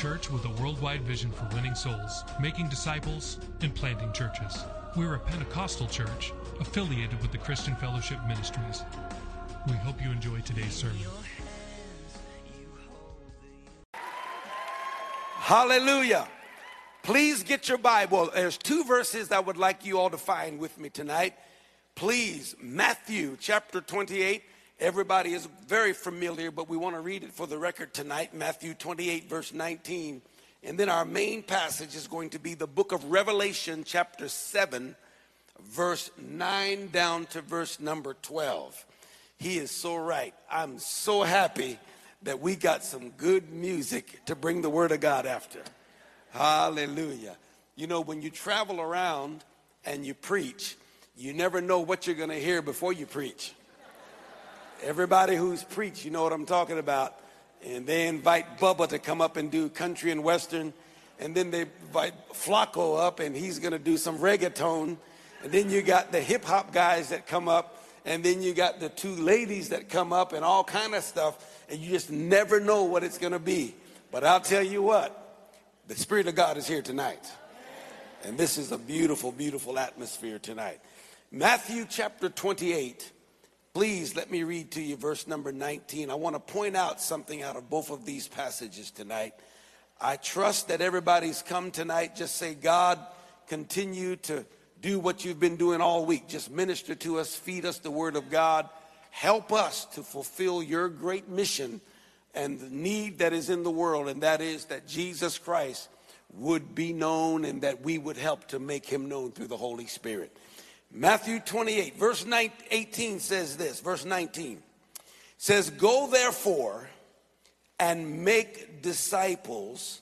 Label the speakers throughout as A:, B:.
A: Church with a worldwide vision for winning souls, making disciples, and planting churches. We're a Pentecostal church affiliated with the Christian Fellowship Ministries. We hope you enjoy today's sermon.
B: Hallelujah. Please get your Bible. There's two verses I would like you all to find with me tonight. Please, Matthew chapter 28. Everybody is very familiar, but we want to read it for the record tonight. Matthew 28, verse 19. And then our main passage is going to be the book of Revelation, chapter 7, verse 9 down to verse number 12. He is so right. I'm so happy that we got some good music to bring the word of God after. Hallelujah. You know, when you travel around and you preach, you never know what you're going to hear before you preach. Everybody who's preached, you know what I'm talking about. And they invite Bubba to come up and do country and western. And then they invite Flacco up and he's going to do some reggaeton. And then you got the hip hop guys that come up. And then you got the two ladies that come up and all kind of stuff. And you just never know what it's going to be. But I'll tell you what, the Spirit of God is here tonight. And this is a beautiful, beautiful atmosphere tonight. Matthew chapter 28. Please let me read to you verse number 19. I want to point out something out of both of these passages tonight. I trust that everybody's come tonight. Just say, God, continue to do what you've been doing all week. Just minister to us, feed us the word of God. Help us to fulfill your great mission and the need that is in the world, and that is that Jesus Christ would be known and that we would help to make him known through the Holy Spirit. Matthew 28, verse 18 says this, verse 19 says, Go therefore and make disciples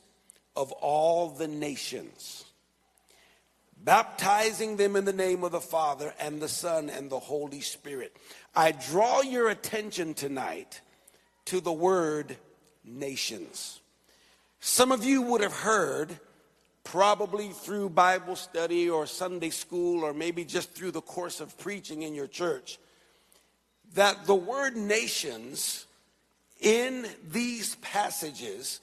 B: of all the nations, baptizing them in the name of the Father and the Son and the Holy Spirit. I draw your attention tonight to the word nations. Some of you would have heard probably through Bible study or Sunday school, or maybe just through the course of preaching in your church, that the word nations in these passages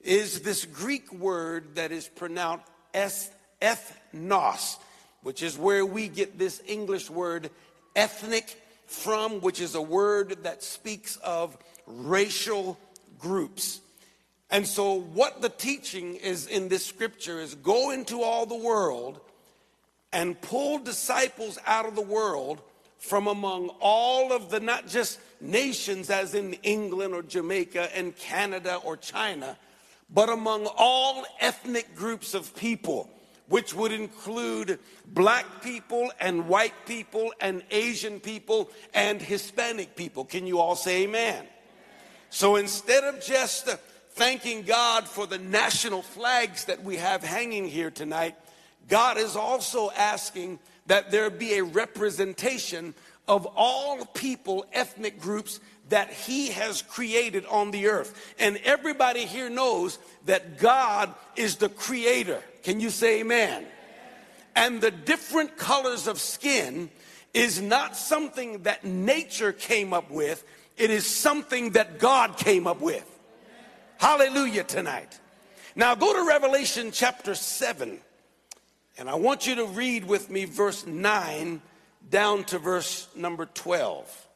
B: is this Greek word that is pronounced ethnos, which is where we get this English word ethnic from, which is a word that speaks of racial groups. And so, what the teaching is in this scripture is go into all the world and pull disciples out of the world from among all of the not just nations, as in England or Jamaica and Canada or China, but among all ethnic groups of people, which would include black people and white people and Asian people and Hispanic people. Can you all say amen? So instead of just thanking God for the national flags that we have hanging here tonight, God is also asking that there be a representation of all people, ethnic groups that He has created on the earth. And everybody here knows that God is the creator. Can you say amen? And the different colors of skin is not something that nature came up with, it is something that God came up with. Hallelujah tonight. Now go to Revelation chapter 7, and I want you to read with me verse 9 down to verse number 12.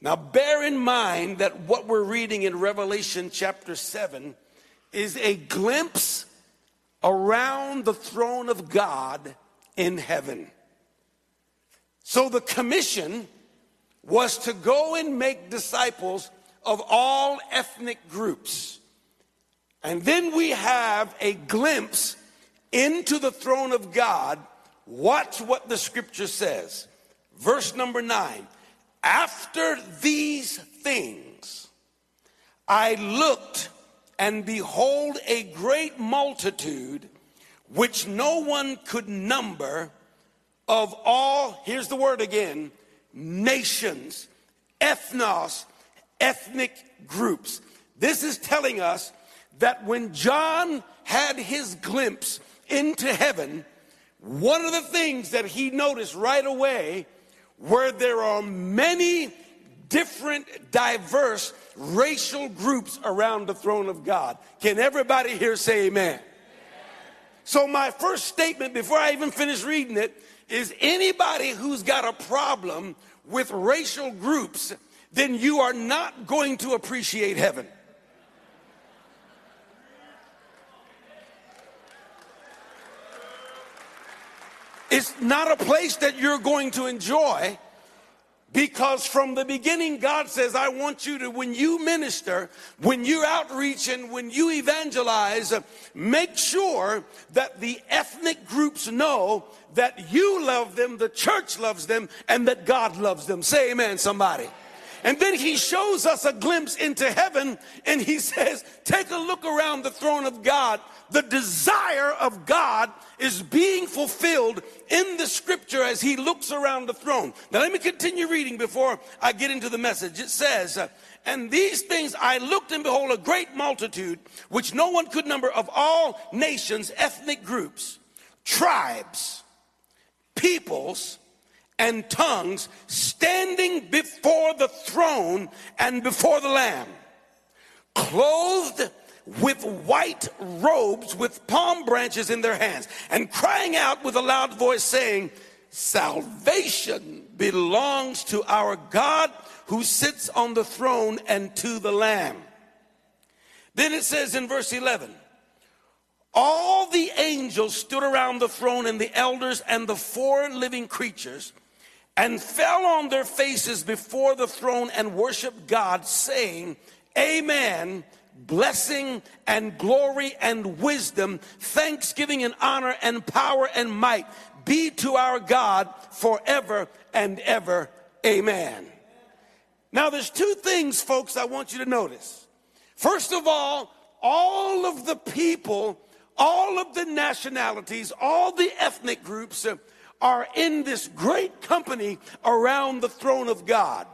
B: Now bear in mind that what we're reading in Revelation chapter 7 is a glimpse around the throne of God in heaven. So the commission was to go and make disciples of all ethnic groups. And then we have a glimpse into the throne of God. Watch what the scripture says. Verse number nine. After these things, I looked and behold, a great multitude, which no one could number, of all, here's the word again, nations, ethnos, ethnic groups. This is telling us that when John had his glimpse into heaven, one of the things that he noticed right away were there are many different, diverse racial groups around the throne of God. Can everybody here say amen? So, my first statement before I even finish reading it is anybody who's got a problem with racial groups, then you are not going to appreciate heaven. It's not a place that you're going to enjoy because from the beginning, God says, I want you to, when you minister, when you outreach, and when you evangelize, make sure that the ethnic groups know that you love them, the church loves them, and that God loves them. Say amen, somebody. And then he shows us a glimpse into heaven and he says, Take a look around the throne of God. The desire of God is being fulfilled in the scripture as he looks around the throne. Now, let me continue reading before I get into the message. It says, And these things I looked and behold a great multitude, which no one could number, of all nations, ethnic groups, tribes, peoples, and tongues standing before the throne and before the Lamb, clothed with white robes with palm branches in their hands, and crying out with a loud voice, saying, Salvation belongs to our God who sits on the throne and to the Lamb. Then it says in verse 11, all the angels stood around the throne and the elders and the four living creatures and fell on their faces before the throne and worshiped God, saying, Amen. Blessing and glory and wisdom, thanksgiving and honor and power and might be to our God forever and ever. Amen. Now, there's two things, folks, I want you to notice. First of all, all of the people, all of the nationalities, all the ethnic groups, are in this great company around the throne of God.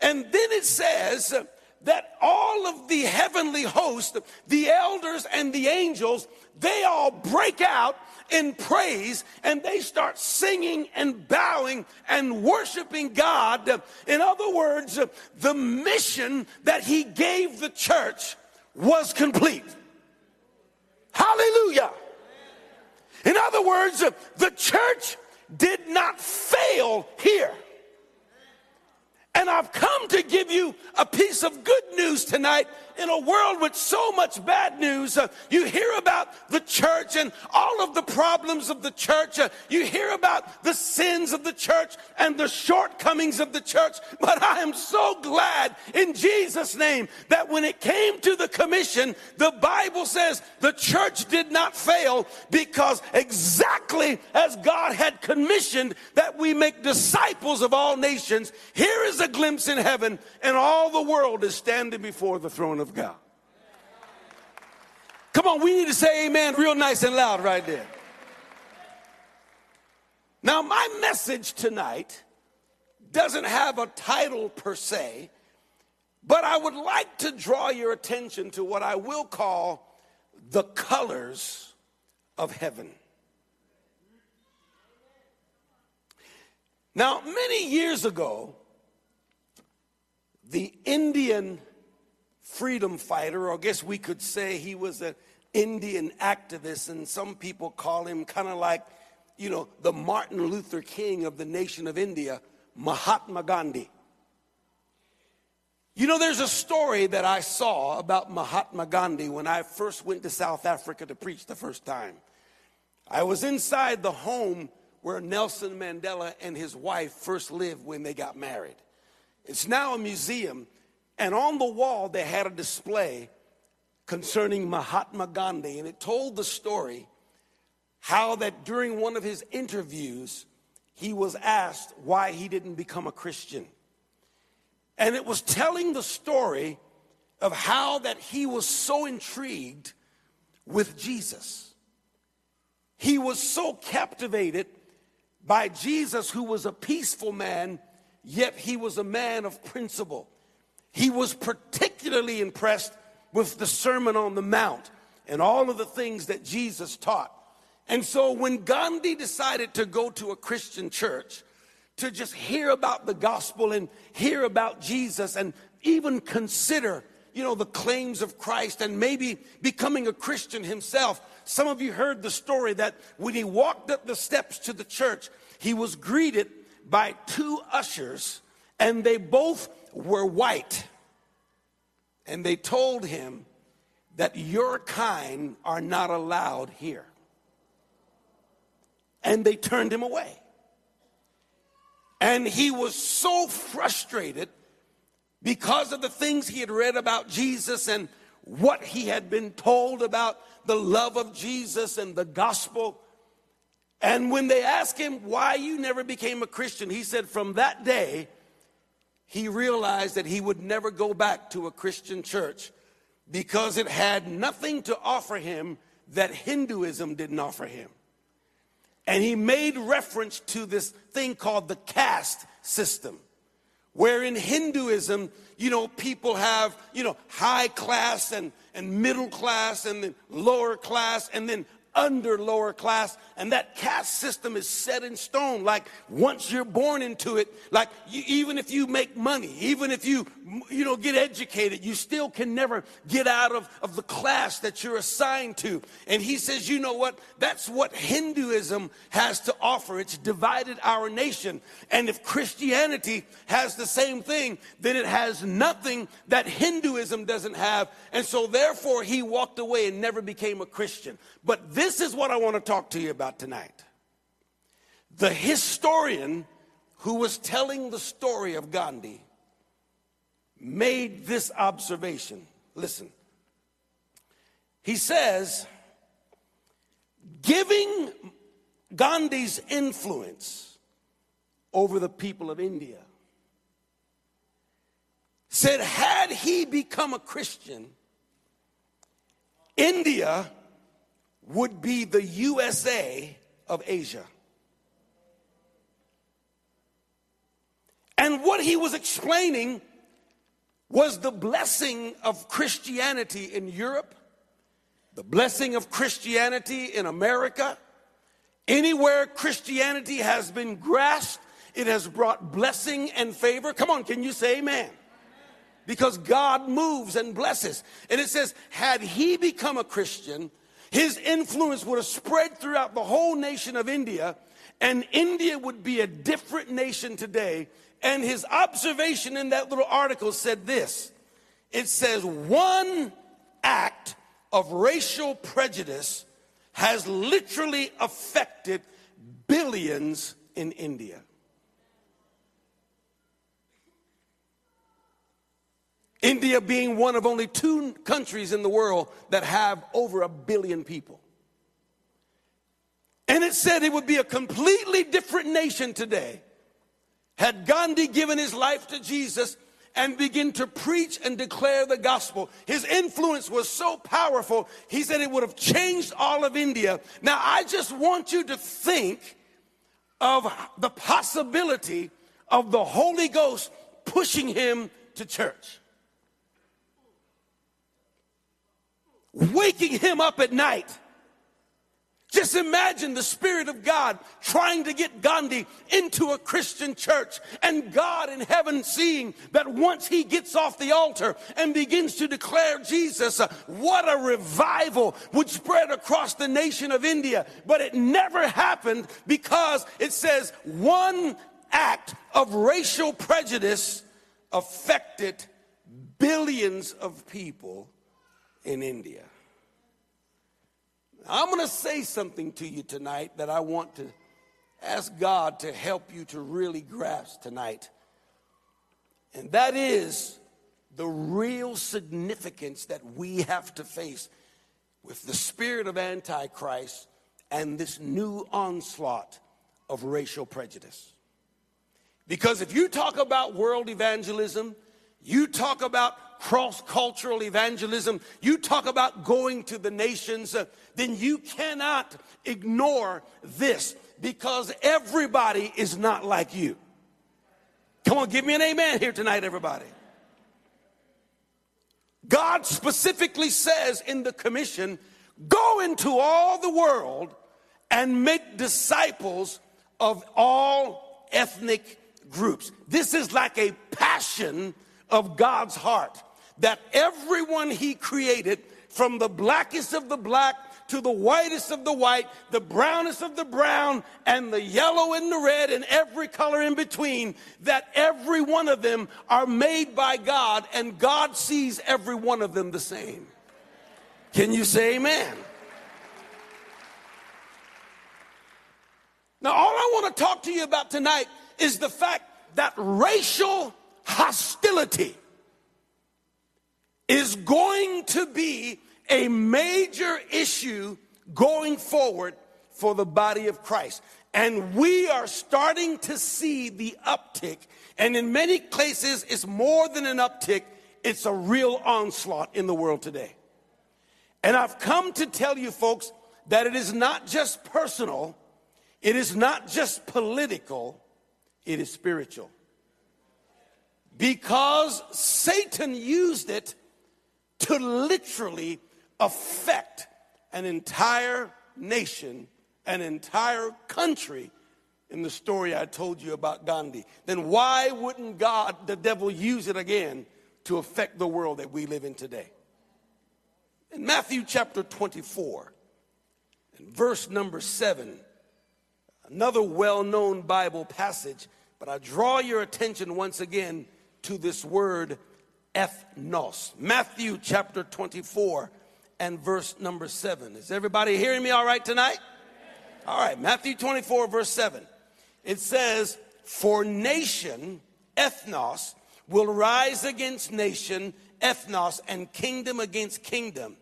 B: And then it says that all of the heavenly host, the elders and the angels, they all break out in praise and they start singing and bowing and worshiping God. In other words, the mission that he gave the church was complete. Hallelujah. In other words, the church did not fail here. And I've come to give you a piece of good news tonight in a world with so much bad news. Uh, you hear about the church and all of the problems of the church. Uh, you hear about the sins of the church and the shortcomings of the church. But I am so glad in Jesus' name that when it came to the commission, the Bible says the church did not fail because exactly as God had commissioned that we make disciples of all nations, here is a glimpse in heaven, and all the world is standing before the throne of God. Come on, we need to say amen real nice and loud right there. Now, my message tonight doesn't have a title per se, but I would like to draw your attention to what I will call the colors of heaven. Now, many years ago, the Indian freedom fighter, or I guess we could say he was an Indian activist, and some people call him kind of like, you know, the Martin Luther King of the nation of India, Mahatma Gandhi. You know, there's a story that I saw about Mahatma Gandhi when I first went to South Africa to preach the first time. I was inside the home where Nelson Mandela and his wife first lived when they got married. It's now a museum, and on the wall they had a display concerning Mahatma Gandhi, and it told the story how that during one of his interviews, he was asked why he didn't become a Christian. And it was telling the story of how that he was so intrigued with Jesus. He was so captivated by Jesus, who was a peaceful man, yet he was a man of principle. He was particularly impressed with the Sermon on the Mount and all of the things that Jesus taught. And so when Gandhi decided to go to a Christian church to just hear about the gospel and hear about Jesus and even consider, you know, the claims of Christ and maybe becoming a Christian himself. Some of you heard the story that when he walked up the steps to the church, he was greeted by two ushers and they both were white. And they told him that your kind are not allowed here and they turned him away. And he was so frustrated because of the things he had read about Jesus and what he had been told about the love of Jesus and the gospel. And when they asked him why you never became a Christian, he said, From that day, he realized that he would never go back to a Christian church because it had nothing to offer him that Hinduism didn't offer him. And he made reference to this thing called the caste system, where in Hinduism, you know, people have, you know, high class and, and middle class and then lower class and then under lower class and that caste system is set in stone. Like once you're born into it like you, even if you make money even if you you know get educated you still can never get out of, of the class that you're assigned to. And he says you know what? That's what hinduism has to offer. It's divided our nation. And if christianity has the same thing then it has nothing that hinduism doesn't have. And so therefore he walked away and never became a christian. But this is what I want to talk to you about tonight. The historian who was telling the story of Gandhi made this observation. Listen. He says, giving Gandhi's influence over the people of India, said, had he become a Christian, India would be the USA of Asia. And what he was explaining was the blessing of Christianity in Europe, the blessing of Christianity in America. Anywhere Christianity has been grasped, it has brought blessing and favor. Come on, can you say amen? Because God moves and blesses. And it says, had he become a Christian, his influence would have spread throughout the whole nation of India, and India would be a different nation today. And his observation in that little article said this it says, one act of racial prejudice has literally affected billions in India. India being one of only two countries in the world that have over a billion people. And it said it would be a completely different nation today had Gandhi given his life to Jesus and begin to preach and declare the gospel. His influence was so powerful, he said it would have changed all of India. Now, I just want you to think of the possibility of the Holy Ghost pushing him to church. Waking him up at night. Just imagine the Spirit of God trying to get Gandhi into a Christian church and God in heaven seeing that once he gets off the altar and begins to declare Jesus, uh, what a revival would spread across the nation of India. But it never happened because it says one act of racial prejudice affected billions of people in India. I'm going to say something to you tonight that I want to ask God to help you to really grasp tonight. And that is the real significance that we have to face with the spirit of Antichrist and this new onslaught of racial prejudice. Because if you talk about world evangelism, you talk about cross cultural evangelism, you talk about going to the nations, uh, then you cannot ignore this because everybody is not like you. Come on, give me an amen here tonight, everybody. God specifically says in the commission, go into all the world and make disciples of all ethnic groups. This is like a passion of God's heart that everyone He created, from the blackest of the black to the whitest of the white, the brownest of the brown, and the yellow and the red, and every color in between, that every one of them are made by God, and God sees every one of them the same. Can you say amen? Now, all I want to talk to you about tonight is the fact that racial hostility is going to be a major issue going forward for the body of Christ. And we are starting to see the uptick. And in many places, it's more than an uptick, it's a real onslaught in the world today. And I've come to tell you, folks, that it is not just personal, it is not just political, it is spiritual. Because Satan used it to literally affect an entire nation, an entire country in the story I told you about Gandhi, then why wouldn't God, the devil, use it again to affect the world that we live in today? In Matthew chapter 24, and verse number 7, another well known Bible passage, but I draw your attention once again to this word ethnos. Matthew chapter 24 and verse number 7. Is everybody hearing me all right tonight? All right, Matthew 24, verse 7. It says, For nation, ethnos, will rise against nation, ethnos, and kingdom against kingdom.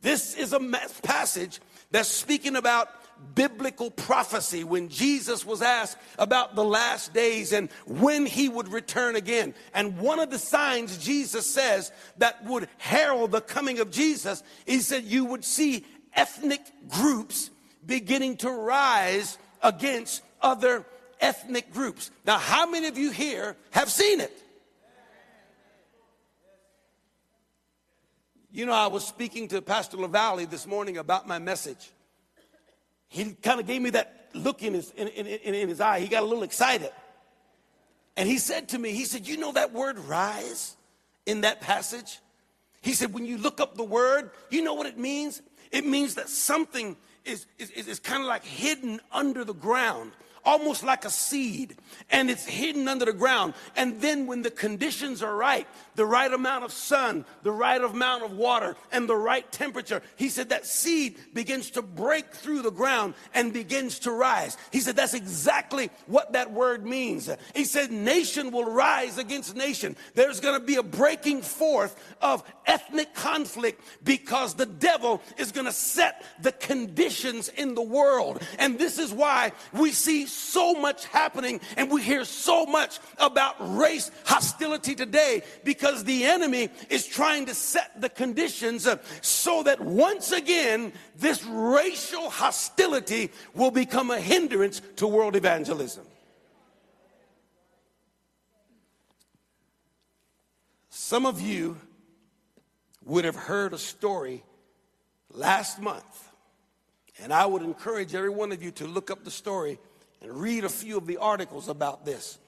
B: This is a passage that's speaking about biblical prophecy when Jesus was asked about the last days and when he would return again. And one of the signs Jesus says that would herald the coming of Jesus is that you would see ethnic groups beginning to rise against other ethnic groups. Now, how many of you here have seen it? You know, I was speaking to Pastor LaValle this morning about my message he kind of gave me that look in his, in, in, in, his eye. He got a little excited. And he said to me, he said, You know that word rise in that passage? He said, When you look up the word, you know what it means? It means that something is, is, is kind of like hidden under the ground almost like a seed, and it's hidden under the ground. And then, when the conditions are right, the right amount of sun, the right amount of water, and the right temperature, he said that seed begins to break through the ground and begins to rise. He said that's exactly what that word means. He said, Nation will rise against nation. There's going to be a breaking forth of ethnic conflict because the devil is going to set the conditions in the world. And this is why we see so much happening and we hear so much about race hostility today because the enemy is trying to set the conditions uh, so that once again this racial hostility will become a hindrance to world evangelism. Some of you would have heard a story last month, and I would encourage every one of you to look up the story and read a few of the articles about this.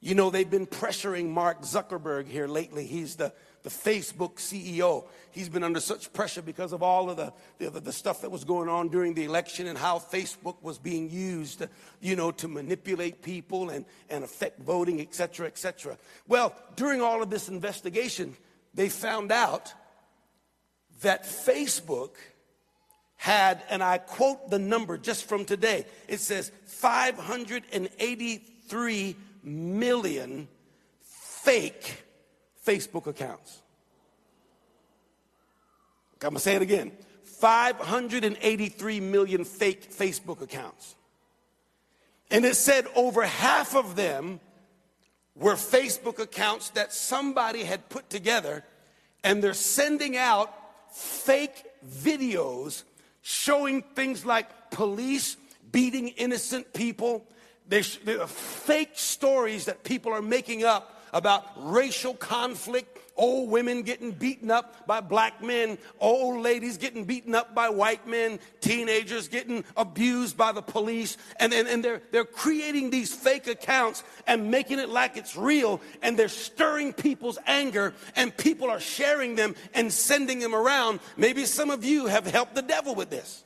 B: You know, they've been pressuring Mark Zuckerberg here lately. He's the, the Facebook CEO. He's been under such pressure because of all of the, the, the, stuff that was going on during the election and how Facebook was being used, you know, to manipulate people and, and affect voting, et cetera, et cetera. Well, during all of this investigation, they found out that Facebook – had, and I quote the number just from today, it says 583 million fake Facebook accounts. I'm gonna say it again 583 million fake Facebook accounts. And it said over half of them were Facebook accounts that somebody had put together, and they're sending out fake videos showing things like police beating innocent people. Are fake stories that people are making up about racial conflict, old women getting beaten up by black men, old ladies getting beaten up by white men, teenagers getting abused by the police. And, and, and they're, they're creating these fake accounts and making it like it's real. And they're stirring people's anger, and people are sharing them and sending them around. Maybe some of you have helped the devil with this.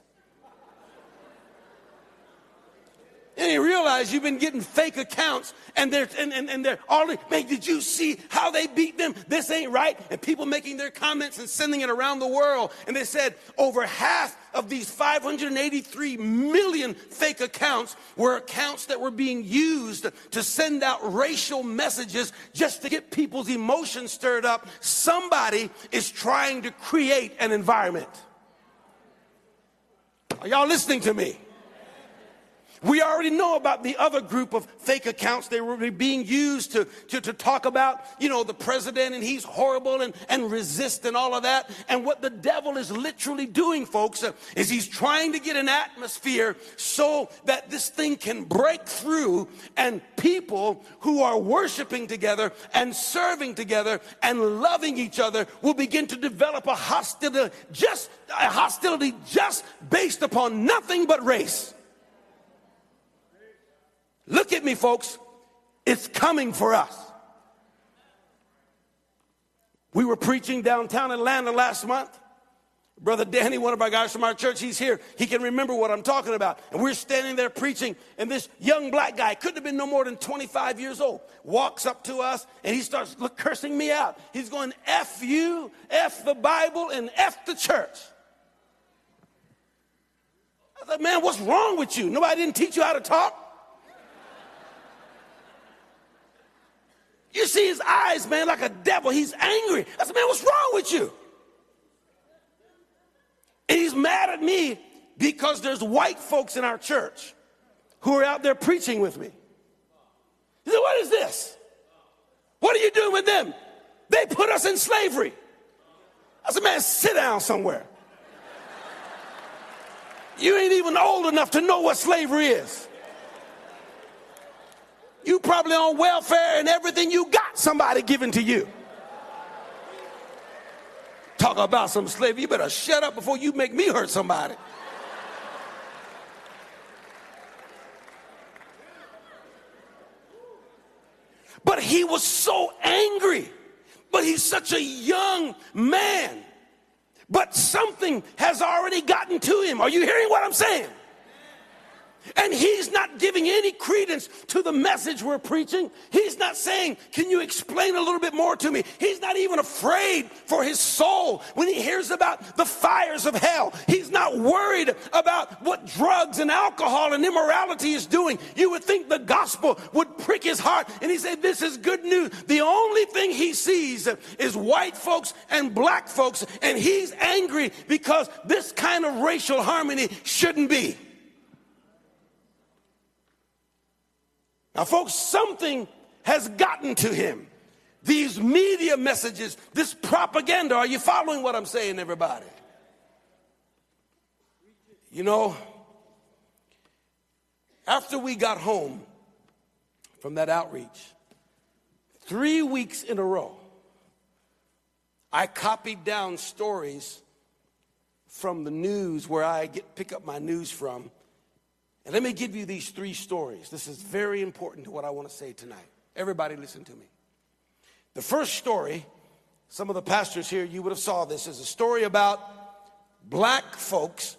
B: And you realize you've been getting fake accounts and they're, and, and, and they're all, man, did you see how they beat them? This ain't right. And people making their comments and sending it around the world. And they said over half of these 583 million fake accounts were accounts that were being used to send out racial messages just to get people's emotions stirred up. Somebody is trying to create an environment. Are y'all listening to me? We already know about the other group of fake accounts. They were being used to, to, to, talk about, you know, the president and he's horrible and, and resist and all of that. And what the devil is literally doing, folks, uh, is he's trying to get an atmosphere so that this thing can break through and people who are worshiping together and serving together and loving each other will begin to develop a hostility just, a hostility just based upon nothing but race. Look at me, folks. It's coming for us. We were preaching downtown Atlanta last month. Brother Danny, one of our guys from our church, he's here. He can remember what I'm talking about. And we're standing there preaching, and this young black guy, couldn't have been no more than 25 years old, walks up to us and he starts cursing me out. He's going, F you, F the Bible, and F the church. I thought, man, what's wrong with you? Nobody didn't teach you how to talk? You see his eyes, man, like a devil. He's angry. I said, man, what's wrong with you? And he's mad at me because there's white folks in our church who are out there preaching with me. He said, what is this? What are you doing with them? They put us in slavery. I said, man, sit down somewhere. You ain't even old enough to know what slavery is. You probably on welfare and everything you got somebody giving to you. Talk about some slavery. You better shut up before you make me hurt somebody. But he was so angry. But he's such a young man. But something has already gotten to him. Are you hearing what I'm saying? And he's not giving any credence to the message we're preaching. He's not saying, Can you explain a little bit more to me? He's not even afraid for his soul when he hears about the fires of hell. He's not worried about what drugs and alcohol and immorality is doing. You would think the gospel would prick his heart and he said, This is good news. The only thing he sees is white folks and black folks, and he's angry because this kind of racial harmony shouldn't be. Now, folks, something has gotten to him. These media messages, this propaganda. Are you following what I'm saying, everybody? You know, after we got home from that outreach, three weeks in a row, I copied down stories from the news where I get pick up my news from and let me give you these three stories. This is very important to what I want to say tonight. Everybody listen to me. The first story, some of the pastors here, you would have saw this, is a story about black folks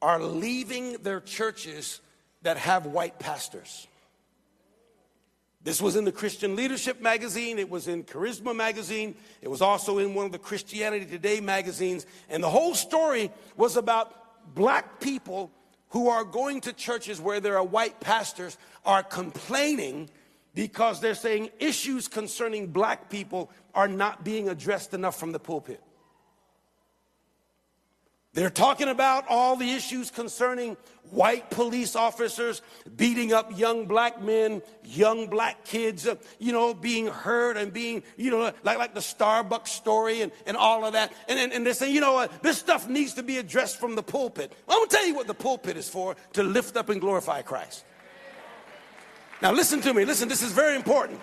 B: are leaving their churches that have white pastors. This was in the Christian Leadership magazine. It was in Charisma magazine. It was also in one of the Christianity Today magazines. And the whole story was about black people who are going to churches where there are white pastors are complaining because they're saying issues concerning black people are not being addressed enough from the pulpit. They're talking about all the issues concerning white police officers beating up young black men, young black kids, you know, being hurt and being, you know, like, like the Starbucks story and, and all of that. And, and, and they're saying, you know what, this stuff needs to be addressed from the pulpit. Well, I'm going to tell you what the pulpit is for to lift up and glorify Christ. Now, listen to me. Listen, this is very important.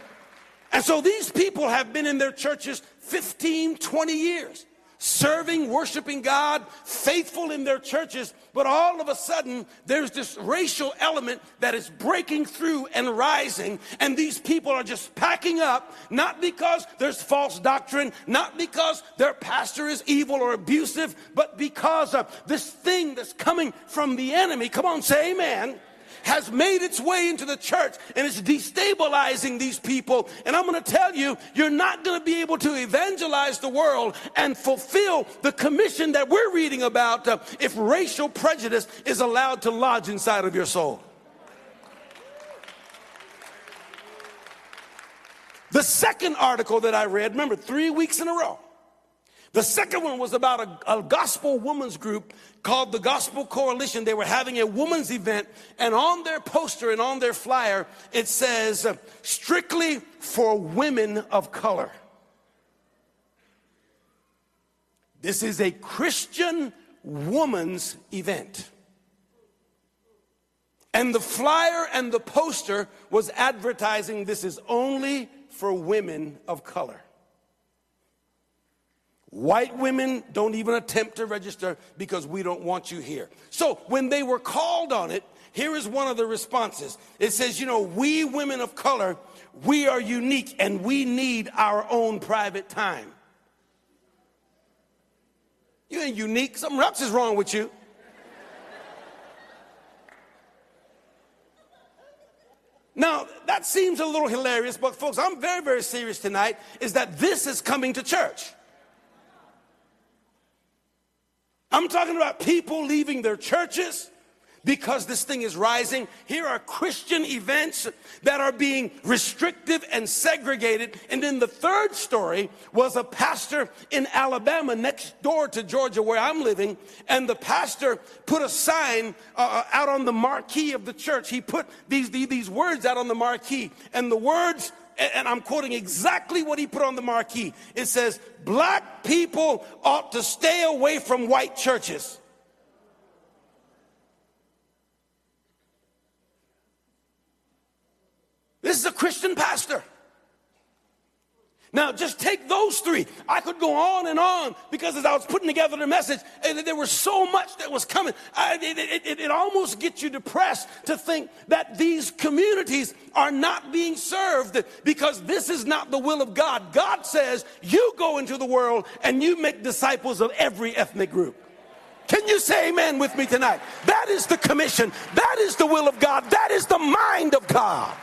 B: And so these people have been in their churches 15, 20 years serving, worshiping God, faithful in their churches, but all of a sudden there's this racial element that is breaking through and rising, and these people are just packing up, not because there's false doctrine, not because their pastor is evil or abusive, but because of this thing that's coming from the enemy. Come on, say amen has made its way into the church and it's destabilizing these people. And I'm going to tell you, you're not going to be able to evangelize the world and fulfill the commission that we're reading about uh, if racial prejudice is allowed to lodge inside of your soul. The second article that I read, remember, three weeks in a row. The second one was about a, a, gospel women's group called the Gospel Coalition. They were having a women's event, and on their poster and on their flyer, it says, strictly for women of color. This is a Christian woman's event. And the flyer and the poster was advertising this is only for women of color. White women don't even attempt to register because we don't want you here. So when they were called on it, here is one of the responses. It says, you know, we women of color, we are unique and we need our own private time. You ain't unique. Something else is wrong with you. Now, that seems a little hilarious, but folks, I'm very, very serious tonight is that this is coming to church. I'm talking about people leaving their churches because this thing is rising. Here are Christian events that are being restrictive and segregated. And then the third story was a pastor in Alabama next door to Georgia where I'm living. And the pastor put a sign uh, out on the marquee of the church. He put these, these words out on the marquee. And the words and I'm quoting exactly what he put on the marquee. It says, Black people ought to stay away from white churches. This is a Christian pastor. Now, just take those three. I could go on and on because as I was putting together the message, there was so much that was coming. I, it, it, it almost gets you depressed to think that these communities are not being served because this is not the will of God. God says, you go into the world and you make disciples of every ethnic group. Can you say amen with me tonight? That is the commission. That is the will of God. That is the mind of God.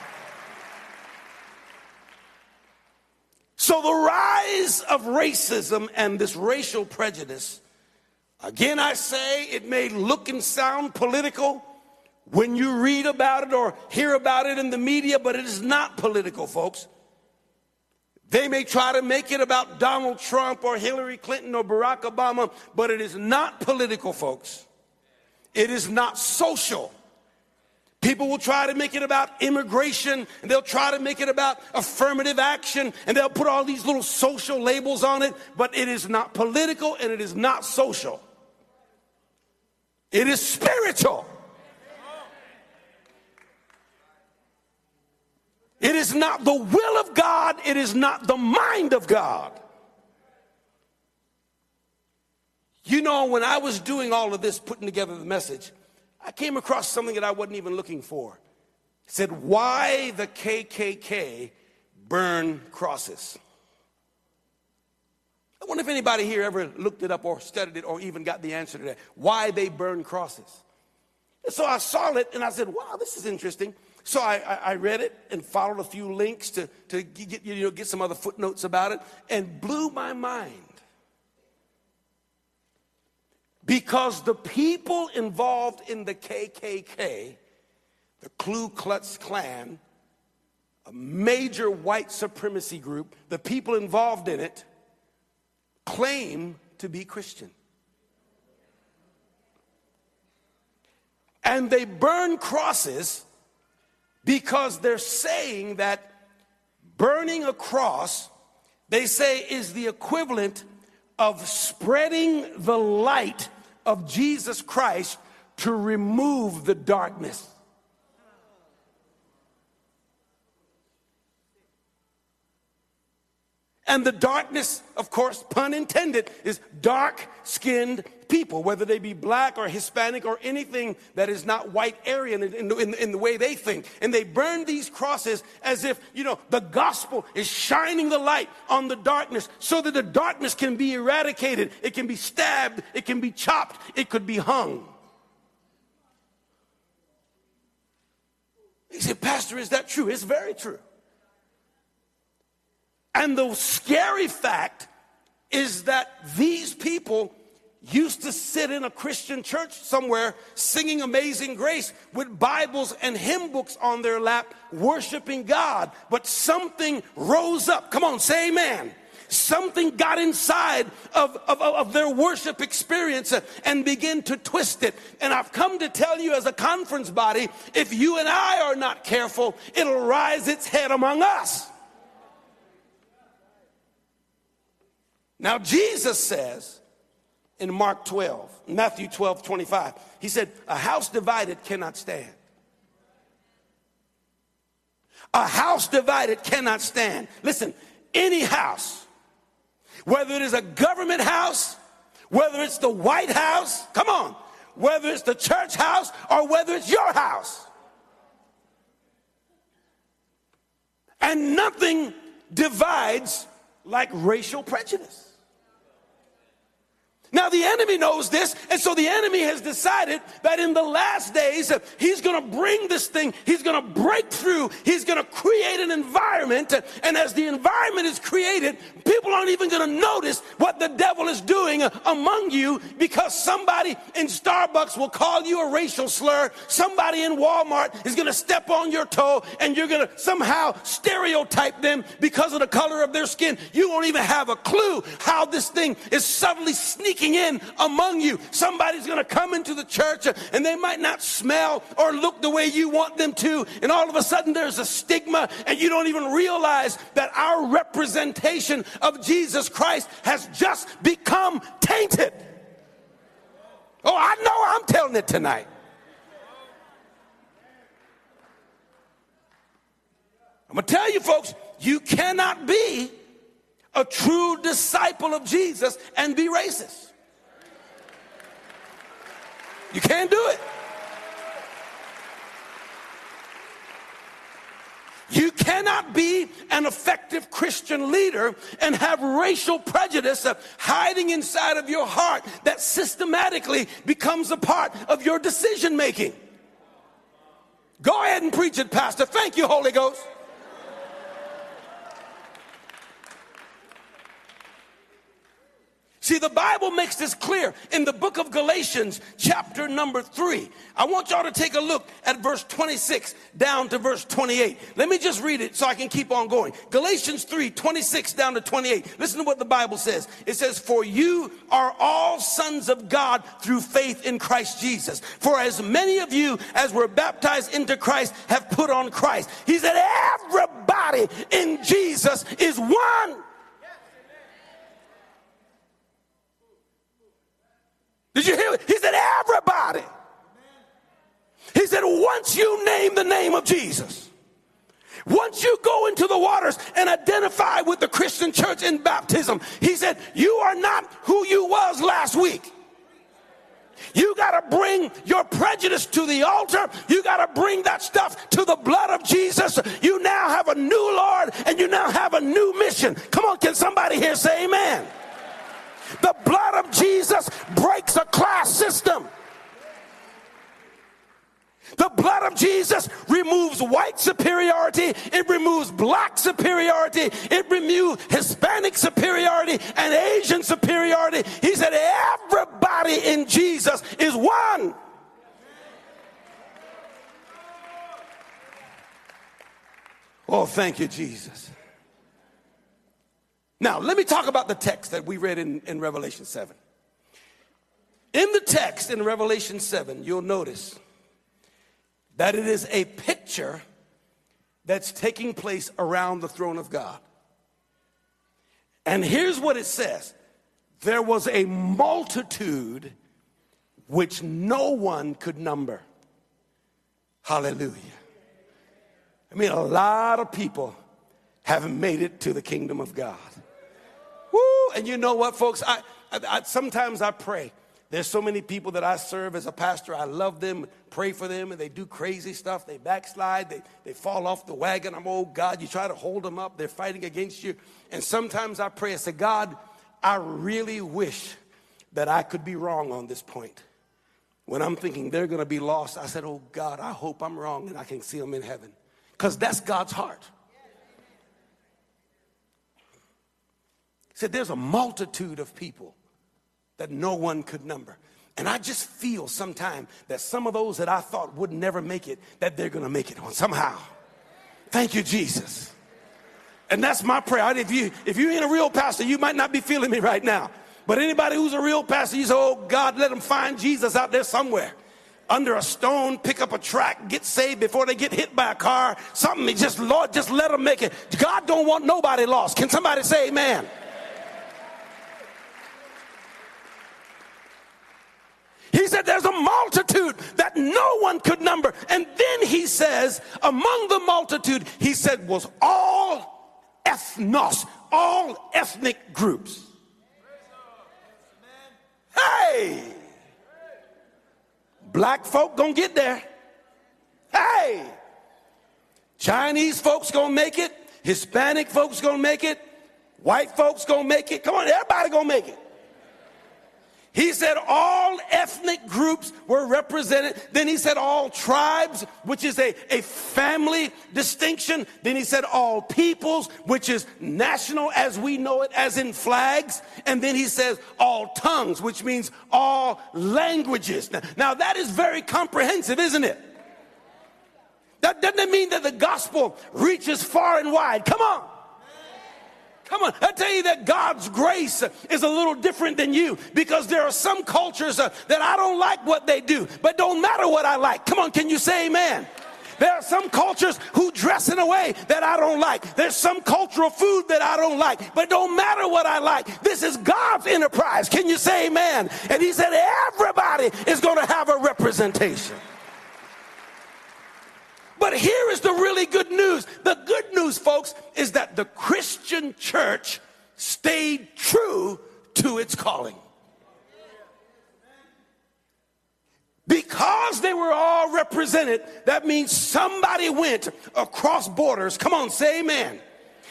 B: So the rise of racism and this racial prejudice, again, I say it may look and sound political when you read about it or hear about it in the media, but it is not political, folks. They may try to make it about Donald Trump or Hillary Clinton or Barack Obama, but it is not political, folks. It is not social. People will try to make it about immigration and they'll try to make it about affirmative action and they'll put all these little social labels on it, but it is not political and it is not social. It is spiritual. It is not the will of God, it is not the mind of God. You know, when I was doing all of this, putting together the message, I came across something that I wasn't even looking for. It said, Why the KKK burn crosses. I wonder if anybody here ever looked it up or studied it or even got the answer to that. Why they burn crosses. And so I saw it and I said, wow, this is interesting. So I, I, I read it and followed a few links to, to get, you know, get some other footnotes about it and blew my mind because the people involved in the KKK, the Ku Klux Klan, a major white supremacy group, the people involved in it claim to be Christian. And they burn crosses because they're saying that burning a cross, they say, is the equivalent of spreading the light of Jesus Christ to remove the darkness. And the darkness, of course, pun intended, is dark skinned people, whether they be black or Hispanic or anything that is not white Aryan in, in, in, in, the way they think. And they burn these crosses as if, you know, the gospel is shining the light on the darkness so that the darkness can be eradicated. It can be stabbed, it can be chopped, it could be hung. He said, Pastor, is that true? It's very true. And the scary fact is that these people used to sit in a Christian church somewhere singing Amazing Grace with Bibles and hymn books on their lap, worshiping God. But something rose up. Come on, say amen. Something got inside of, of, of their worship experience and began to twist it. And I've come to tell you as a conference body if you and I are not careful, it'll rise its head among us. Now, Jesus says in Mark 12, Matthew 12, 25, he said, A house divided cannot stand. A house divided cannot stand. Listen, any house, whether it is a government house, whether it's the White House, come on, whether it's the church house or whether it's your house. And nothing divides like racial prejudice. Now, the enemy knows this, and so the enemy has decided that in the last days, he's gonna bring this thing, he's gonna break through, he's gonna create an environment, and as the environment is created, people aren't even gonna notice what the devil is doing among you because somebody in Starbucks will call you a racial slur, somebody in Walmart is gonna step on your toe, and you're gonna somehow stereotype them because of the color of their skin. You won't even have a clue how this thing is subtly sneaking sneaking in among you. Somebody's going to come into the church and they might not smell or look the way you want them to. And all of a sudden there's a stigma and you don't even realize that our representation of Jesus Christ has just become tainted. Oh, I know I'm telling it tonight. I'm going to tell you folks, you cannot be a true disciple of Jesus and be racist. You can't do it. You cannot be an effective Christian leader and have racial prejudice hiding inside of your heart that systematically becomes a part of your decision making. Go ahead and preach it, Pastor. Thank you, Holy Ghost. See, the Bible makes this clear in the book of Galatians, chapter number three. I want y'all to take a look at verse 26 down to verse 28. Let me just read it so I can keep on going. Galatians 3, 26 down to 28. Listen to what the Bible says. It says, For you are all sons of God through faith in Christ Jesus. For as many of you as were baptized into Christ have put on Christ. He said, Everybody in Jesus is one. Did you hear it? He said, everybody. He said, once you name the name of Jesus, once you go into the waters and identify with the Christian church in baptism, he said, you are not who you was last week. You got to bring your prejudice to the altar. You got to bring that stuff to the blood of Jesus. You now have a new Lord and you now have a new mission. Come on, can somebody here say amen? The blood of Jesus breaks a class system. The blood of Jesus removes white superiority, it removes black superiority, it removes Hispanic superiority and Asian superiority. He said, Everybody in Jesus is one. Oh, thank you, Jesus. Now, let me talk about the text that we read in, in Revelation 7. In the text in Revelation 7, you'll notice that it is a picture that's taking place around the throne of God. And here's what it says there was a multitude which no one could number. Hallelujah. I mean, a lot of people haven't made it to the kingdom of God. And you know what, folks? I, I, I sometimes I pray. There's so many people that I serve as a pastor. I love them, pray for them, and they do crazy stuff. They backslide, they, they fall off the wagon. I'm, oh God, you try to hold them up. They're fighting against you. And sometimes I pray, I say, God, I really wish that I could be wrong on this point. When I'm thinking they're going to be lost, I said, oh God, I hope I'm wrong and I can see them in heaven. Because that's God's heart. Said, there's a multitude of people that no one could number. And I just feel sometime that some of those that I thought would never make it, that they're gonna make it on somehow. Thank you, Jesus. And that's my prayer. If you if you ain't a real pastor, you might not be feeling me right now. But anybody who's a real pastor, you say, oh God, let them find Jesus out there somewhere. Under a stone, pick up a track, get saved before they get hit by a car. Something, just Lord, just let them make it. God don't want nobody lost. Can somebody say amen? He said there's a multitude that no one could number. And then he says, among the multitude, he said, was all ethnos, all ethnic groups. Hey! Black folk gonna get there. Hey! Chinese folks gonna make it. Hispanic folks gonna make it. White folks gonna make it. Come on, everybody gonna make it. He said all ethnic groups were represented. Then he said all tribes, which is a, a family distinction. Then he said all peoples, which is national as we know it, as in flags. And then he says all tongues, which means all languages. Now, now that is very comprehensive, isn't it? That doesn't mean that the gospel reaches far and wide. Come on. Come on, I tell you that God's grace is a little different than you because there are some cultures uh, that I don't like what they do, but don't matter what I like. Come on, can you say amen? There are some cultures who dress in a way that I don't like. There's some cultural food that I don't like, but don't matter what I like. This is God's enterprise. Can you say amen? And he said everybody is going to have a representation. But here is the really good news. The good news, folks, is that the Christian church stayed true to its calling. Because they were all represented, that means somebody went across borders. Come on, say amen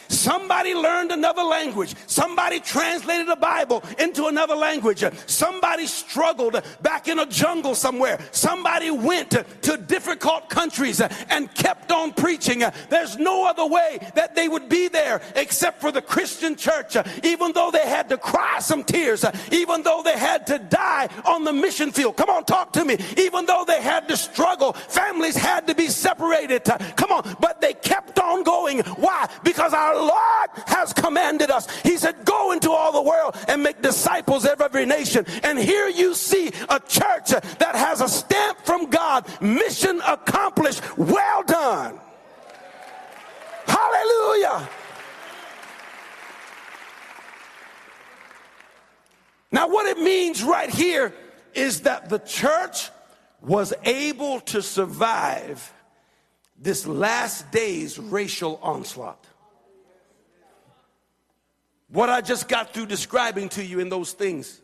B: Somebody learned another language. Somebody translated the Bible into another language. Somebody struggled back in a jungle somewhere. Somebody went to difficult countries and kept on preaching. There's no other way that they would be there except for the Christian church. Even though they had to cry some tears, even though they had to die on the mission field. Come on, talk to me. Even though they had to struggle, families had to be separated. Come on, but they kept on going. Why? Because our Lord has commanded us. He said, Go into all the world and make disciples of every nation. And here you see a church that has a stamp from God mission accomplished. Well done. Hallelujah. Now, what it means right here is that the church was able to survive this last day's racial onslaught. What I just got through describing to you in those things.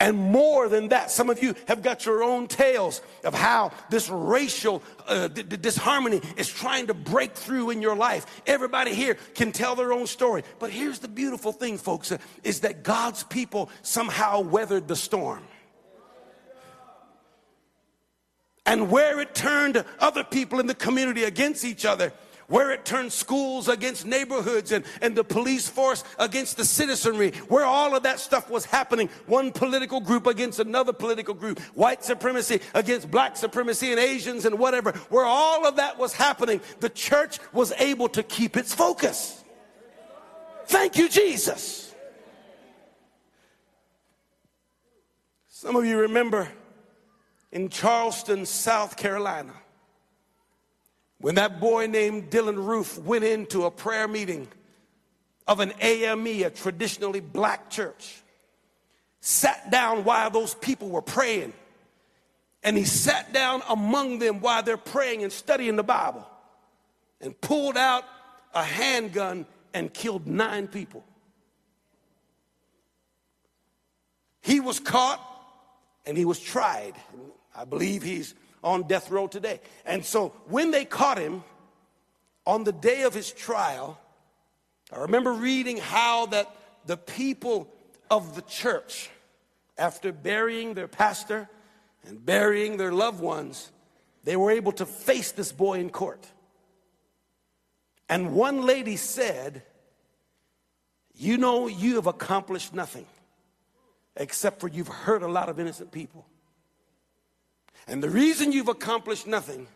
B: And more than that, some of you have got your own tales of how this racial uh, d- d- disharmony is trying to break through in your life. Everybody here can tell their own story. But here's the beautiful thing, folks, uh, is that God's people somehow weathered the storm. And where it turned other people in the community against each other, where it turned schools against neighborhoods and, and the police force against the citizenry, where all of that stuff was happening, one political group against another political group, white supremacy against black supremacy and Asians and whatever, where all of that was happening, the church was able to keep its focus. Thank you, Jesus. Some of you remember in Charleston, South Carolina, when that boy named Dylann Roof went into a prayer meeting of an AME, a traditionally black church, sat down while those people were praying, and he sat down among them while they're praying and studying the Bible, and pulled out a handgun and killed nine people. He was caught and he was tried. I believe he's on death row today. And so when they caught him on the day of his trial, I remember reading how that the people of the church, after burying their pastor and burying their loved ones, they were able to face this boy in court. And one lady said, You know, you have accomplished nothing except for you've hurt a lot of innocent people. And the reason you've accomplished nothing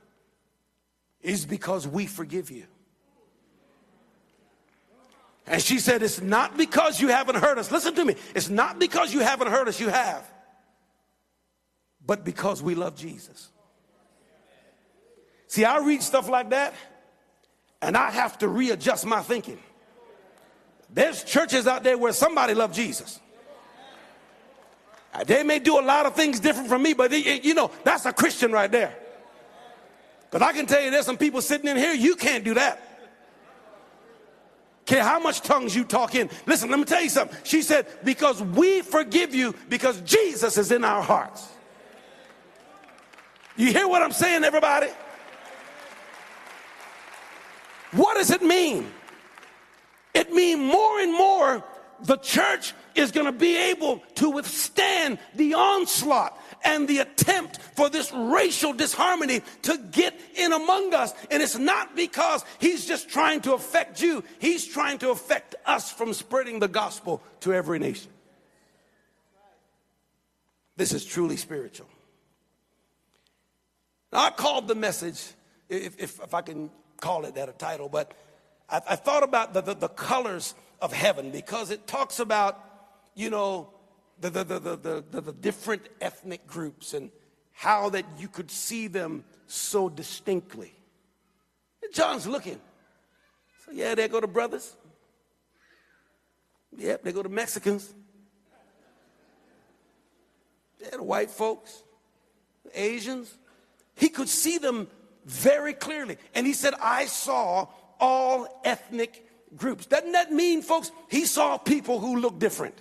B: is because we forgive you. And she said, It's not because you haven't hurt us. Listen to me. It's not because you haven't hurt us, you have, but because we love Jesus. See, I read stuff like that and I have to readjust my thinking. There's churches out there where somebody loves Jesus. They may do a lot of things different from me, but they- you know, that's a Christian right there. Because I can tell you there's some people sitting in here, you can't do that. Care how much tongues you talk in. Listen, let me tell you something. She said, because we forgive you because Jesus is in our hearts. You hear what I'm saying, everybody? What does it mean? It means more and more the church is going to be able to withstand the onslaught and the attempt for this racial disharmony to get in among us. And it's not because he's just trying to affect you, he's trying to affect us from spreading the gospel to every nation. This is truly spiritual. Now, I called the message, if, if, if I can call it that a title, but I, I thought about the, the, the colors of heaven because it talks about, you know, the, the, the, the, the, the, different ethnic groups and how that you could see them so distinctly. And John's looking. So, yeah, there go the brothers. Yep, they go the Mexicans. Yeah, the white folks, the Asians. He could see them very clearly. And he said, I saw all ethnic groups. Doesn't that mean, folks, he saw people who look different?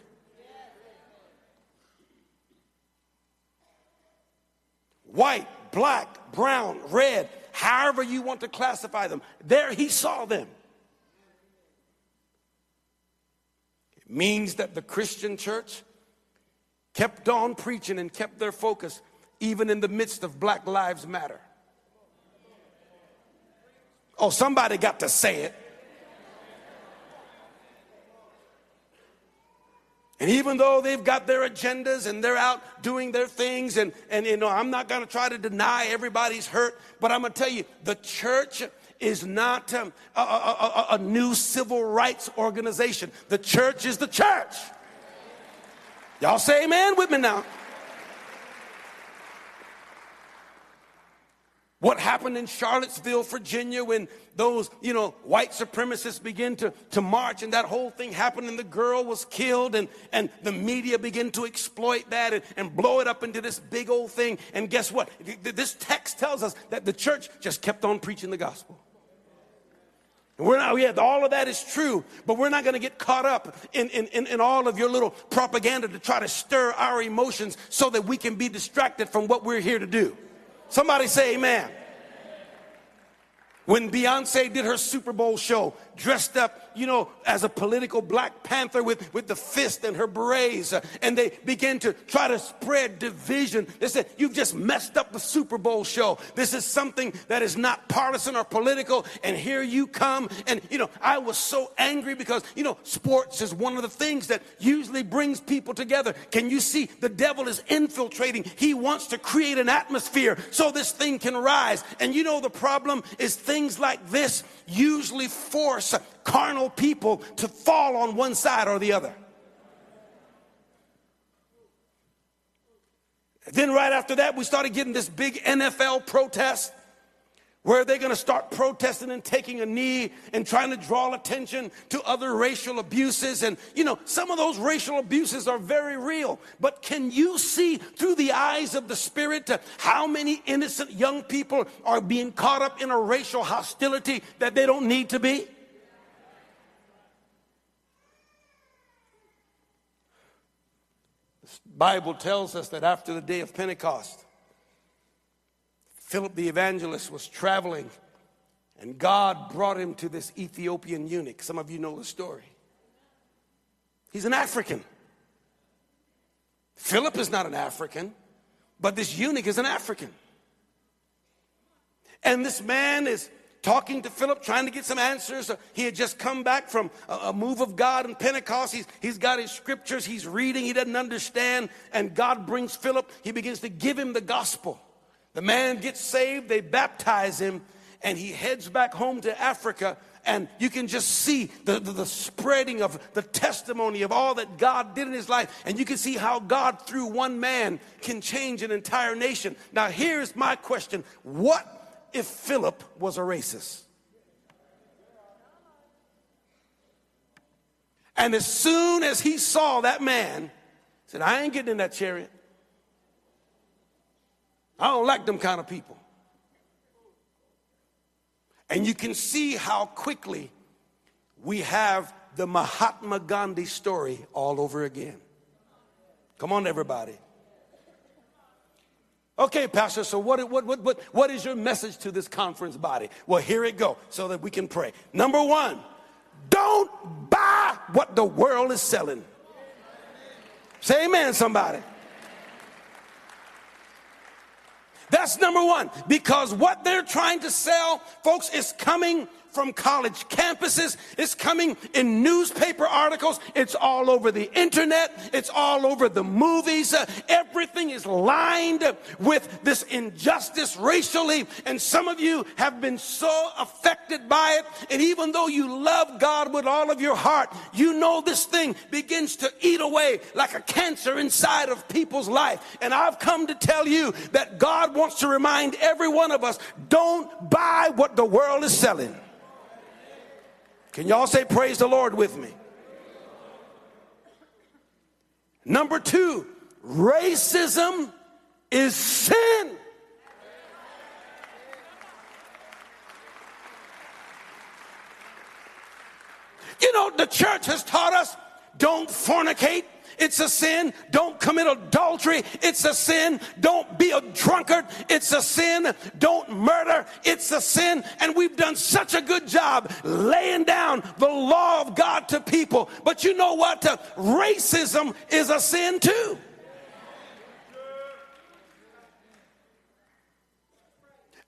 B: White, black, brown, red, however you want to classify them. There he saw them. It means that the Christian church kept on preaching and kept their focus even in the midst of Black Lives Matter. Oh, somebody got to say it. And even though they've got their agendas and they're out doing their things, and, and you know, I'm not going to try to deny everybody's hurt, but I'm going to tell you, the church is not um, a, a, a, a new civil rights organization. The church is the church. Y'all say amen with me now. What happened in Charlottesville, Virginia, when those, you know, white supremacists began to, to march and that whole thing happened and the girl was killed and, and the media began to exploit that and, and blow it up into this big old thing. And guess what? This text tells us that the church just kept on preaching the gospel. We're not, yeah, all of that is true, but we're not going to get caught up in, in, in, in all of your little propaganda to try to stir our emotions so that we can be distracted from what we're here to do. Somebody say amen. When Beyonce did her Super Bowl show, dressed up, you know, as a political Black Panther with, with the fist and her berets, uh, and they began to try to spread division. They said, You've just messed up the Super Bowl show. This is something that is not partisan or political, and here you come. And, you know, I was so angry because, you know, sports is one of the things that usually brings people together. Can you see the devil is infiltrating? He wants to create an atmosphere so this thing can rise. And you know, the problem is things like this usually force carnal people to fall on one side or the other. Then, right after that, we started getting this big NFL protest where they're going to start protesting and taking a knee and trying to draw attention to other racial abuses. And, you know, some of those racial abuses are very real. But can you see through the eyes of the Spirit how many innocent young people are being caught up in a racial hostility that they don't need to be? The Bible tells us that after the day of Pentecost, Philip the evangelist was traveling, and God brought him to this Ethiopian eunuch. Some of you know the story. He's an African. Philip is not an African, but this eunuch is an African. And this man is talking to Philip, trying to get some answers. He had just come back from a, move of God in Pentecost. He's, he's got his scriptures, he's reading, he doesn't understand. And God brings Philip, he begins to give him the gospel. The man gets saved, they baptize him, and he heads back home to Africa. And you can just see the, the, the, spreading of the testimony of all that God did in his life. And you can see how God, through one man, can change an entire nation. Now, here's my question What if Philip was a racist? And as soon as he saw that man, said, I ain't getting in that chariot. I don't like them kind of people. And you can see how quickly we have the Mahatma Gandhi story all over again. Come on, everybody. Okay, Pastor, so what, what, what, what, what is your message to this conference body? Well, here it go so that we can pray. Number one, don't buy what the world is selling. Say amen, somebody. That's number one, because what they're trying to sell, folks, is coming from college campuses. It's coming in newspaper articles. It's all over the internet. It's all over the movies. Uh, everything is lined with this injustice racially. And some of you have been so affected by it. And even though you love God with all of your heart, you know this thing begins to eat away like a cancer inside of people's life. And I've come to tell you that God wants to remind every one of us don't buy what the world is selling. Can y'all say praise the Lord with me? Number two, racism is sin. You know, the church has taught us don't fornicate, it's a sin. Don't commit adultery. It's a sin. Don't be a drunkard. It's a sin. Don't murder. It's a sin. And we've done such a good job laying down the law of God to people. But you know what? Racism is a sin too.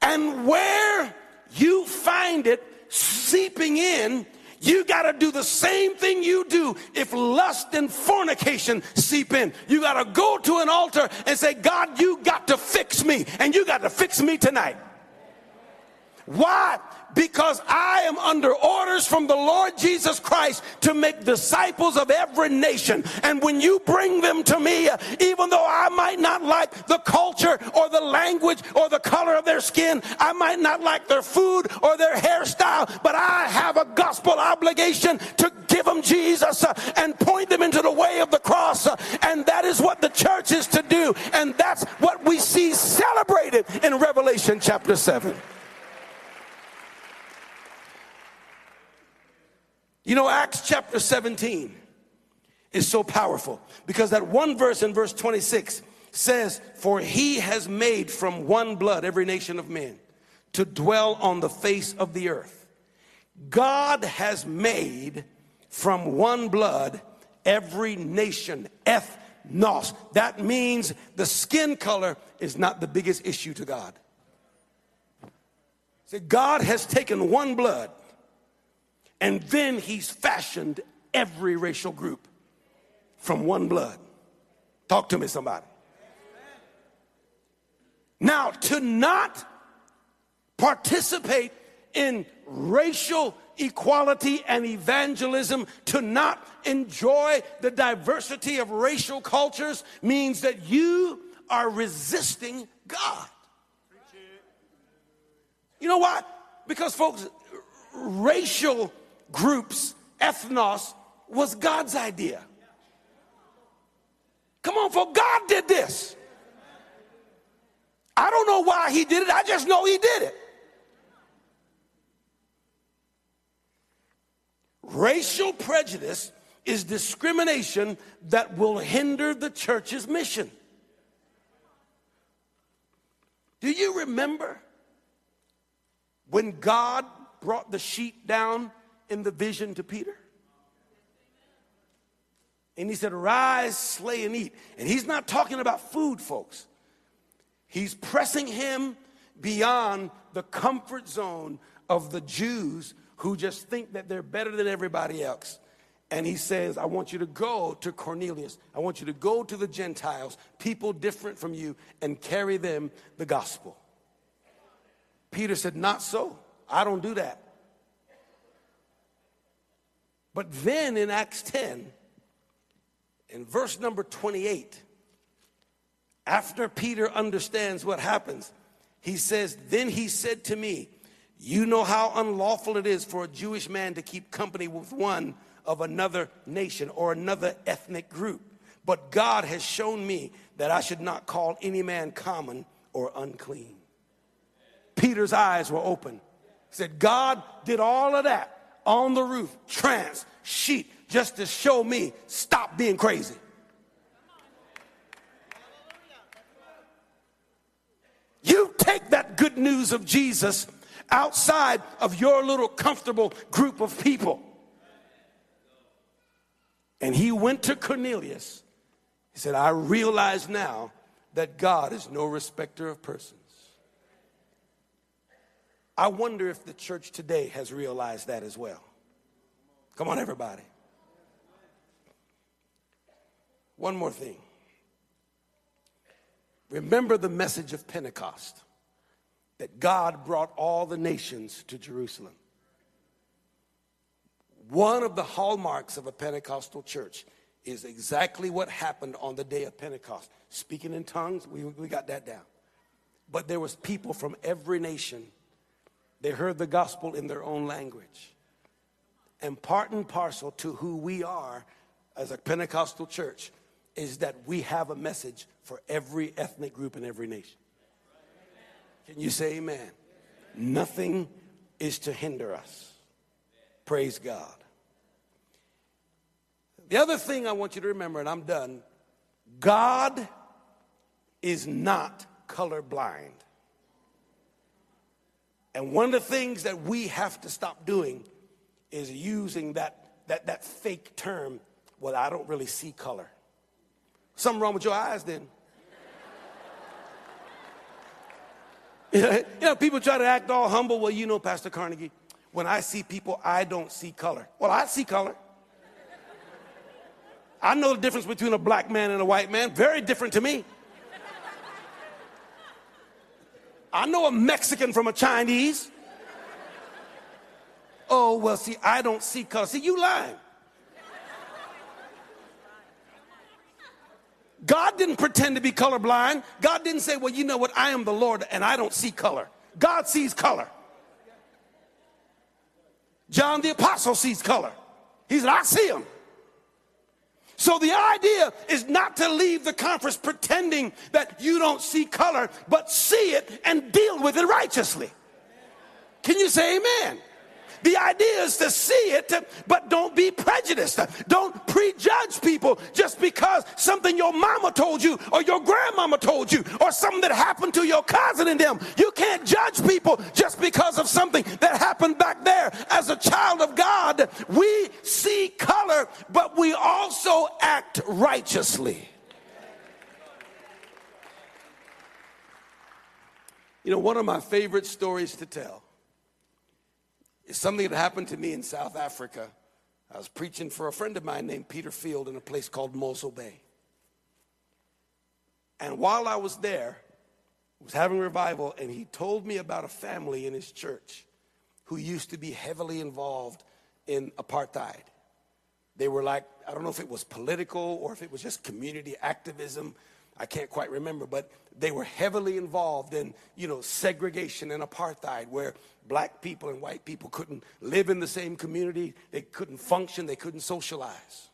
B: And where you find it seeping in you got to do the same thing you do if lust and fornication seep in. You got to go to an altar and say, God, you got to fix me, and you got to fix me tonight. Why? because I am under orders from the Lord Jesus Christ to make disciples of every nation. And when you bring them to me, even though I might not like the culture or the language or the color of their skin, I might not like their food or their hairstyle, but I have a gospel obligation to give them Jesus uh, and point them into the way of the cross. Uh, and that is what the church is to do. And that's what we see celebrated in Revelation chapter 7. You know, Acts chapter 17 is so powerful because that one verse in verse 26 says, For he has made from one blood every nation of men to dwell on the face of the earth. God has made from one blood every nation, ethnos. That means the skin color is not the biggest issue to God. See, God has taken one blood and then he's fashioned every racial group from one blood. Talk to me, somebody. Now, to not participate in racial equality and evangelism, to not enjoy the diversity of racial cultures, means that you are resisting God. You know what? Because, folks, racial groups, ethnos, was God's idea. Come on, for God did this. I don't know why he did it, I just know he did it. Racial prejudice is discrimination that will hinder the church's mission. Do you remember when God brought the sheep down in the vision to Peter? And he said, Rise, slay, and eat. And he's not talking about food, folks. He's pressing him beyond the comfort zone of the Jews who just think that they're better than everybody else. And he says, I want you to go to Cornelius. I want you to go to the Gentiles, people different from you, and carry them the gospel. Peter said, Not so. I don't do that. But then in Acts 10, in verse number 28, after Peter understands what happens, he says, Then he said to me, You know how unlawful it is for a Jewish man to keep company with one of another nation or another ethnic group. But God has shown me that I should not call any man common or unclean. Peter's eyes were open. He said, God did all of that on the roof, trance, sheet, just to show me stop being crazy. You take that good news of Jesus outside of your little comfortable group of people. And he went to Cornelius. He said, I realize now that God is no respecter of persons. I wonder if the church today has realized that as well. Come on, everybody. One more thing. Remember the message of Pentecost that God brought all the nations to Jerusalem. One of the hallmarks of a Pentecostal church is exactly what happened on the day of Pentecost. Speaking in tongues, we, we got that down. But there was people from every nation. They heard the gospel in their own language. And part and parcel to who we are as a Pentecostal church is that we have a message for every ethnic group in every nation. Can you say amen? Nothing is to hinder us. Praise God. The other thing I want you to remember, and I'm done God is not colorblind. And one of the things that we have to stop doing is using that, that, that fake term, well, I don't really see color. Something wrong with your eyes then. you know, people try to act all humble. Well, you know, Pastor Carnegie, when I see people, I don't see color. Well, I see color. I know the difference between a black man and a white man. Very different to me. I know a Mexican from a Chinese. Oh, well, see, I don't see color. See, you lying. God didn't pretend to be colorblind. God didn't say, well, you know what? I am the Lord and I don't see color. God sees color. John the Apostle sees color. He said, I see them. So the idea is not to leave the conference pretending that you don't see color, but see it and deal with it righteously. Can you say amen? The idea is to see it, but don't be prejudiced. Don't prejudge people just because something your mama told you or your grandmama told you or something that happened to your cousin and them. You can't judge people just because of something that happened back there. As a child of God, we see color, but we also act righteously. You know, one of my favorite stories to tell is something that happened to me in South Africa. I was preaching for a friend of mine named Peter Field in a place called Mossel Bay. And while I was there, was having revival, and he told me about a family in his church who used to be heavily involved in apartheid. They were like, I don't know if it was political or if it was just community activism. I can't quite remember, but they were heavily involved in, you know, segregation and apartheid, where black people and white people couldn't live in the same community, they couldn't function, they couldn't socialize.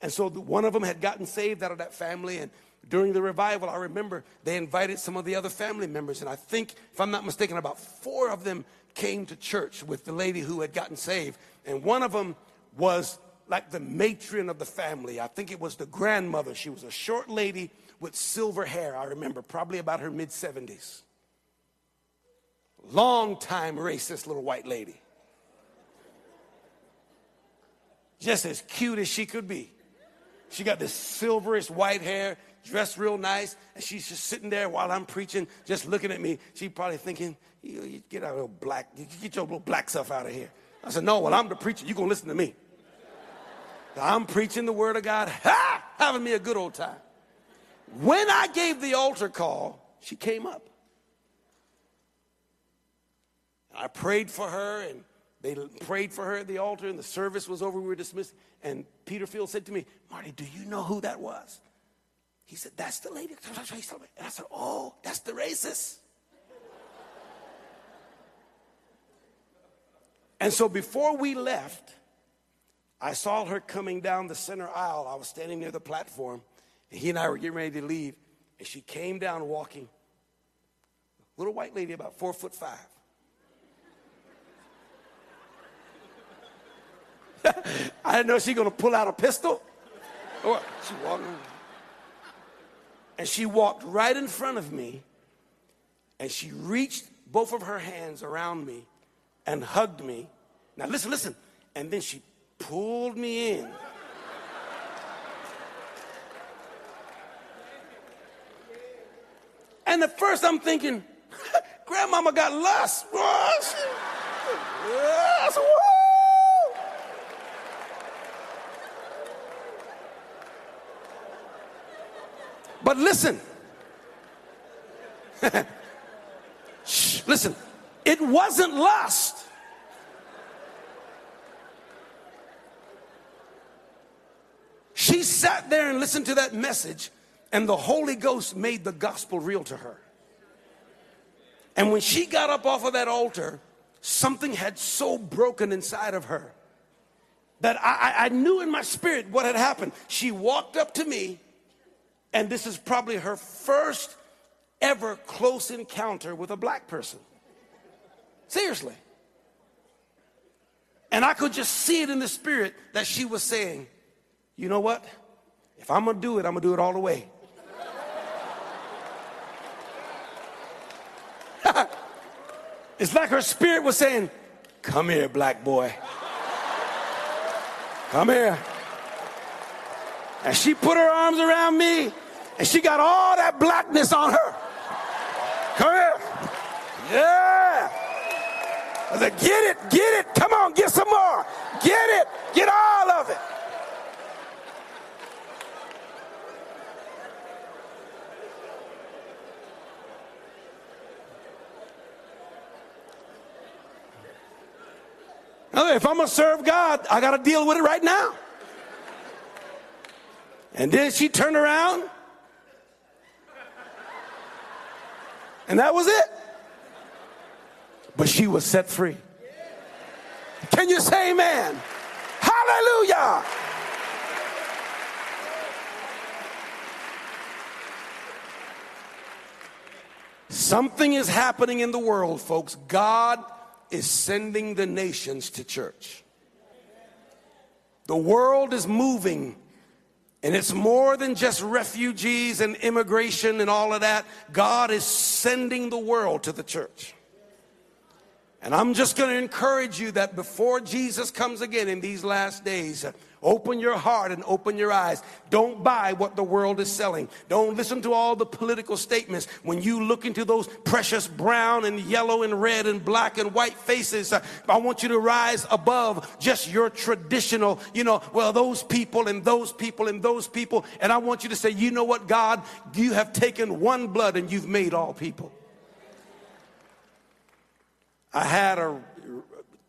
B: And so the- one of them had gotten saved out of that family, and during the revival, I remember they invited some of the other family members, and I think, if I'm not mistaken, about four of them came to church with the lady who had gotten saved, and one of them was like the matron of the family. I think it was the grandmother. She was a short lady with silver hair, I remember, probably about her mid 70s. Long time racist little white lady. Just as cute as she could be. She got this silverish white hair, dressed real nice, and she's just sitting there while I'm preaching, just looking at me. She probably thinking, you, you get out of black, you get your little black stuff out of here. I said, no, well, I'm the preacher. You're going to listen to me. I'm preaching the word of God, ha! having me a good old time. When I gave the altar call, she came up. I prayed for her, and they prayed for her at the altar, and the service was over. We were dismissed. And Peter Field said to me, Marty, do you know who that was? He said, That's the lady. And I said, Oh, that's the racist. and so before we left, I saw her coming down the center aisle. I was standing near the platform, and he and I were getting ready to leave. And she came down walking. Little white lady, about four foot five. I didn't know she gonna pull out a pistol. Or she walked, and she walked right in front of me, and she reached both of her hands around me and hugged me. Now listen, listen. And then she pulled me in. And at first I'm thinking, Grandmama got lust. But listen. Shh, listen. It wasn't lust. She sat there and listened to that message, and the Holy Ghost made the gospel real to her. And when she got up off of that altar, something had so broken inside of her that I, I- knew in my spirit what had happened. She walked up to me, and this is probably her first ever close encounter with a black person. Seriously. And I could just see it in the spirit that she was saying, you know what? If I'm gonna do it, I'm gonna do it all the way. it's like her spirit was saying, Come here, black boy. Come here. And she put her arms around me and she got all that blackness on her. Come here. Yeah. I said, get it, get it. Come on, get some more. Get it, get all of it. If I'm gonna serve God, I gotta deal with it right now. And then she turned around, and that was it. But she was set free. Can you say amen? Hallelujah. Something is happening in the world, folks. God is sending the nations to church. The world is moving, and it's more than just refugees and immigration and all of that. God is sending the world to the church. And I'm just going to encourage you that before Jesus comes again in these last days, open your heart and open your eyes. Don't buy what the world is selling. Don't listen to all the political statements. When you look into those precious brown and yellow and red and black and white faces, uh, I want you to rise above just your traditional, you know, well, those people and those people and those people. And I want you to say, you know what, God, you have taken one blood and you've made all people. I had a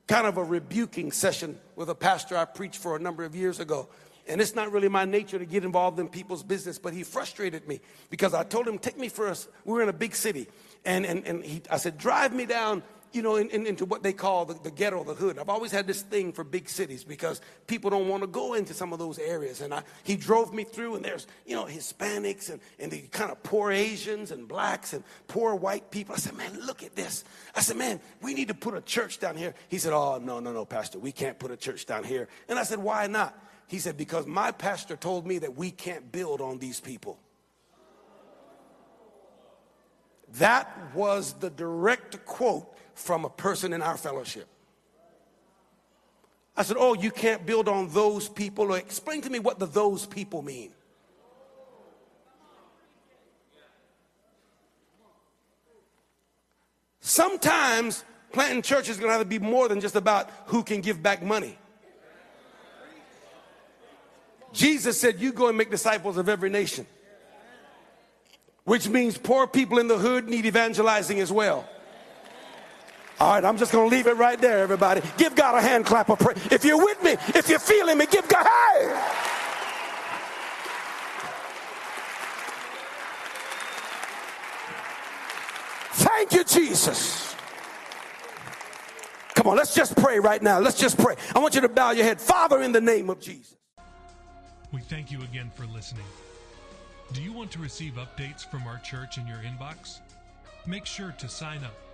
B: kind of a rebuking session with a pastor I preached for a number of years ago. And it's not really my nature to get involved in people's business, but he frustrated me because I told him, take me first. We were in a big city. And, and, and he, I said, drive me down you know, in, in, into what they call the, the, ghetto, the hood. I've always had this thing for big cities because people don't want to go into some of those areas. And I, he drove me through, and there's, you know, Hispanics and, and the kind of poor Asians and blacks and poor white people. I said, man, look at this. I said, man, we need to put a church down here. He said, oh, no, no, no, Pastor, we can't put a church down here. And I said, why not? He said, because my pastor told me that we can't build on these people. That was the direct quote from a person in our fellowship. I said, Oh, you can't build on those people. Or explain to me what the those people mean. Sometimes planting churches is going to have to be more than just about who can give back money. Jesus said, You go and make disciples of every nation, which means poor people in the hood need evangelizing as well. All right, I'm just going to leave it right there, everybody. Give God a hand clap of praise. If you're with me, if you're feeling me, give God, hey! Thank you, Jesus. Come on, let's just pray right now. Let's just pray. I want you to bow your head. Father, in the name of Jesus.
A: We thank you again for listening. Do you want to receive updates from our church in your inbox? Make sure to sign up